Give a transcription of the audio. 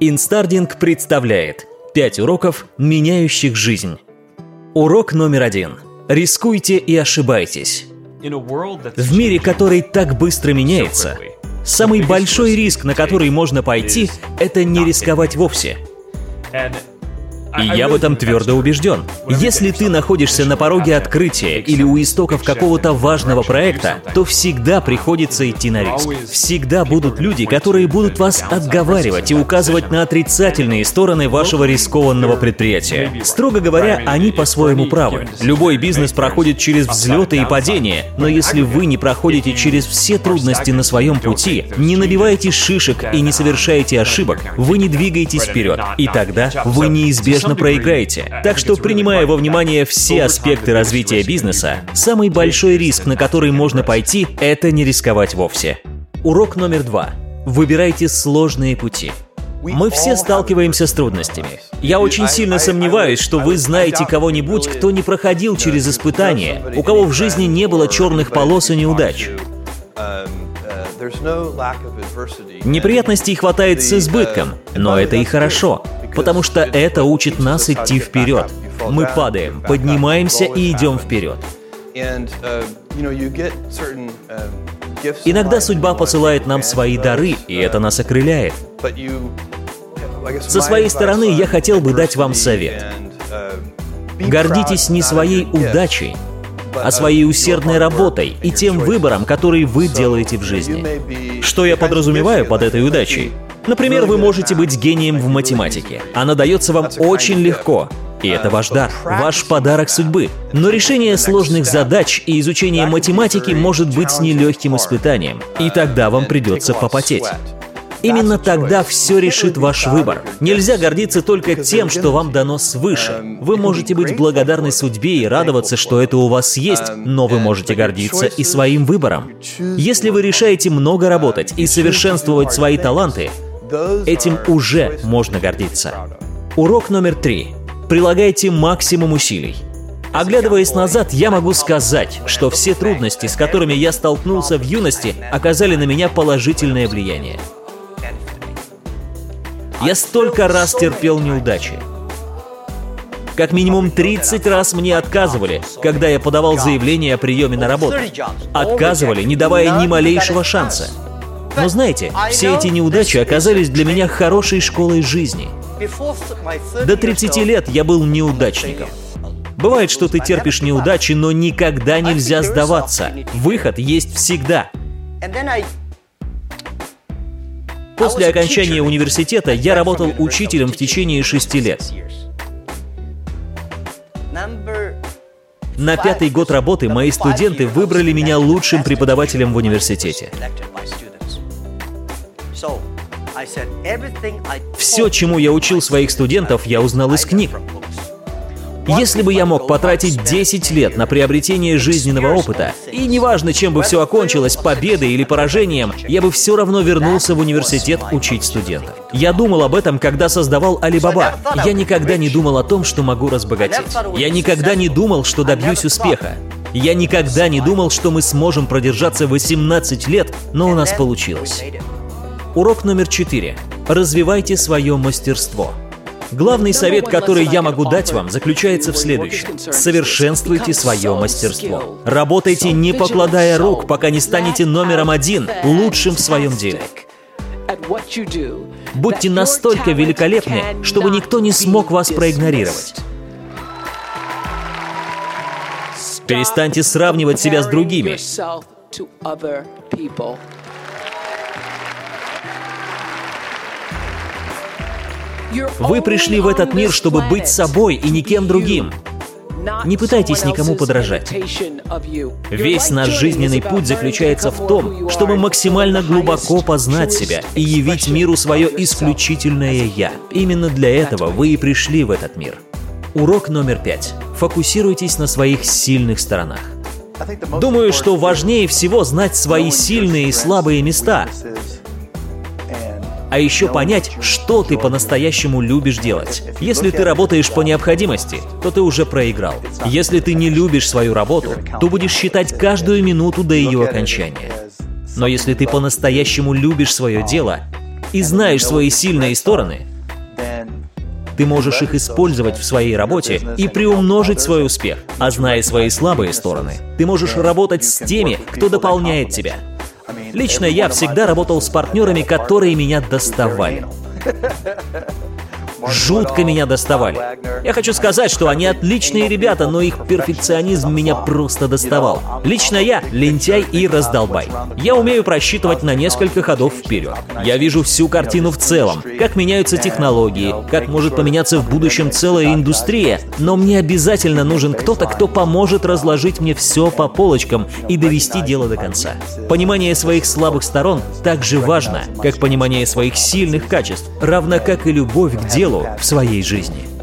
Инстардинг представляет 5 уроков, меняющих жизнь. Урок номер один. Рискуйте и ошибайтесь. В мире, который так быстро меняется, самый большой риск, на который можно пойти, это не рисковать вовсе. И я в этом твердо убежден. Если ты находишься на пороге открытия или у истоков какого-то важного проекта, то всегда приходится идти на риск. Всегда будут люди, которые будут вас отговаривать и указывать на отрицательные стороны вашего рискованного предприятия. Строго говоря, они по-своему правы. Любой бизнес проходит через взлеты и падения, но если вы не проходите через все трудности на своем пути, не набиваете шишек и не совершаете ошибок, вы не двигаетесь вперед, и тогда вы неизбежно неизбежно проиграете. Так что, принимая во внимание все аспекты развития бизнеса, самый большой риск, на который можно пойти, это не рисковать вовсе. Урок номер два. Выбирайте сложные пути. Мы все сталкиваемся с трудностями. Я очень сильно сомневаюсь, что вы знаете кого-нибудь, кто не проходил через испытания, у кого в жизни не было черных полос и неудач. Неприятностей хватает с избытком, но это и хорошо потому что это учит нас идти вперед. Мы падаем, поднимаемся и идем вперед. Иногда судьба посылает нам свои дары, и это нас окрыляет. Со своей стороны я хотел бы дать вам совет. Гордитесь не своей удачей, а своей усердной работой и тем выбором, который вы делаете в жизни. Что я подразумеваю под этой удачей? Например, вы можете быть гением в математике. Она дается вам очень легко. И это ваш дар, ваш подарок судьбы. Но решение сложных задач и изучение математики может быть нелегким испытанием, и тогда вам придется попотеть. Именно тогда все решит ваш выбор. Нельзя гордиться только тем, что вам дано свыше. Вы можете быть благодарны судьбе и радоваться, что это у вас есть, но вы можете гордиться и своим выбором. Если вы решаете много работать и совершенствовать свои таланты, Этим уже можно гордиться. Урок номер три. Прилагайте максимум усилий. Оглядываясь назад, я могу сказать, что все трудности, с которыми я столкнулся в юности, оказали на меня положительное влияние. Я столько раз терпел неудачи. Как минимум 30 раз мне отказывали, когда я подавал заявление о приеме на работу. Отказывали, не давая ни малейшего шанса. Но знаете, все эти неудачи оказались для меня хорошей школой жизни. До 30 лет я был неудачником. Бывает, что ты терпишь неудачи, но никогда нельзя сдаваться. Выход есть всегда. После окончания университета я работал учителем в течение шести лет. На пятый год работы мои студенты выбрали меня лучшим преподавателем в университете. Все, чему я учил своих студентов, я узнал из книг. Если бы я мог потратить 10 лет на приобретение жизненного опыта, и неважно, чем бы все окончилось, победой или поражением, я бы все равно вернулся в университет учить студентов. Я думал об этом, когда создавал Алибаба. Я никогда не думал о том, что могу разбогатеть. Я никогда не думал, что добьюсь успеха. Я никогда не думал, что мы сможем продержаться 18 лет, но у нас получилось. Урок номер четыре. Развивайте свое мастерство. Главный совет, который я могу дать вам, заключается в следующем. Совершенствуйте свое мастерство. Работайте, не покладая рук, пока не станете номером один, лучшим в своем деле. Будьте настолько великолепны, чтобы никто не смог вас проигнорировать. Перестаньте сравнивать себя с другими. Вы пришли в этот мир, чтобы быть собой и никем другим. Не пытайтесь никому подражать. Весь наш жизненный путь заключается в том, чтобы максимально глубоко познать себя и явить миру свое исключительное «я». Именно для этого вы и пришли в этот мир. Урок номер пять. Фокусируйтесь на своих сильных сторонах. Думаю, что важнее всего знать свои сильные и слабые места, а еще понять, что ты по-настоящему любишь делать. Если ты работаешь по необходимости, то ты уже проиграл. Если ты не любишь свою работу, то будешь считать каждую минуту до ее окончания. Но если ты по-настоящему любишь свое дело и знаешь свои сильные стороны, ты можешь их использовать в своей работе и приумножить свой успех. А зная свои слабые стороны, ты можешь работать с теми, кто дополняет тебя. Лично я всегда работал с партнерами, которые меня доставали жутко меня доставали. Я хочу сказать, что они отличные ребята, но их перфекционизм меня просто доставал. Лично я лентяй и раздолбай. Я умею просчитывать на несколько ходов вперед. Я вижу всю картину в целом, как меняются технологии, как может поменяться в будущем целая индустрия, но мне обязательно нужен кто-то, кто поможет разложить мне все по полочкам и довести дело до конца. Понимание своих слабых сторон так же важно, как понимание своих сильных качеств, равно как и любовь к делу в своей жизни.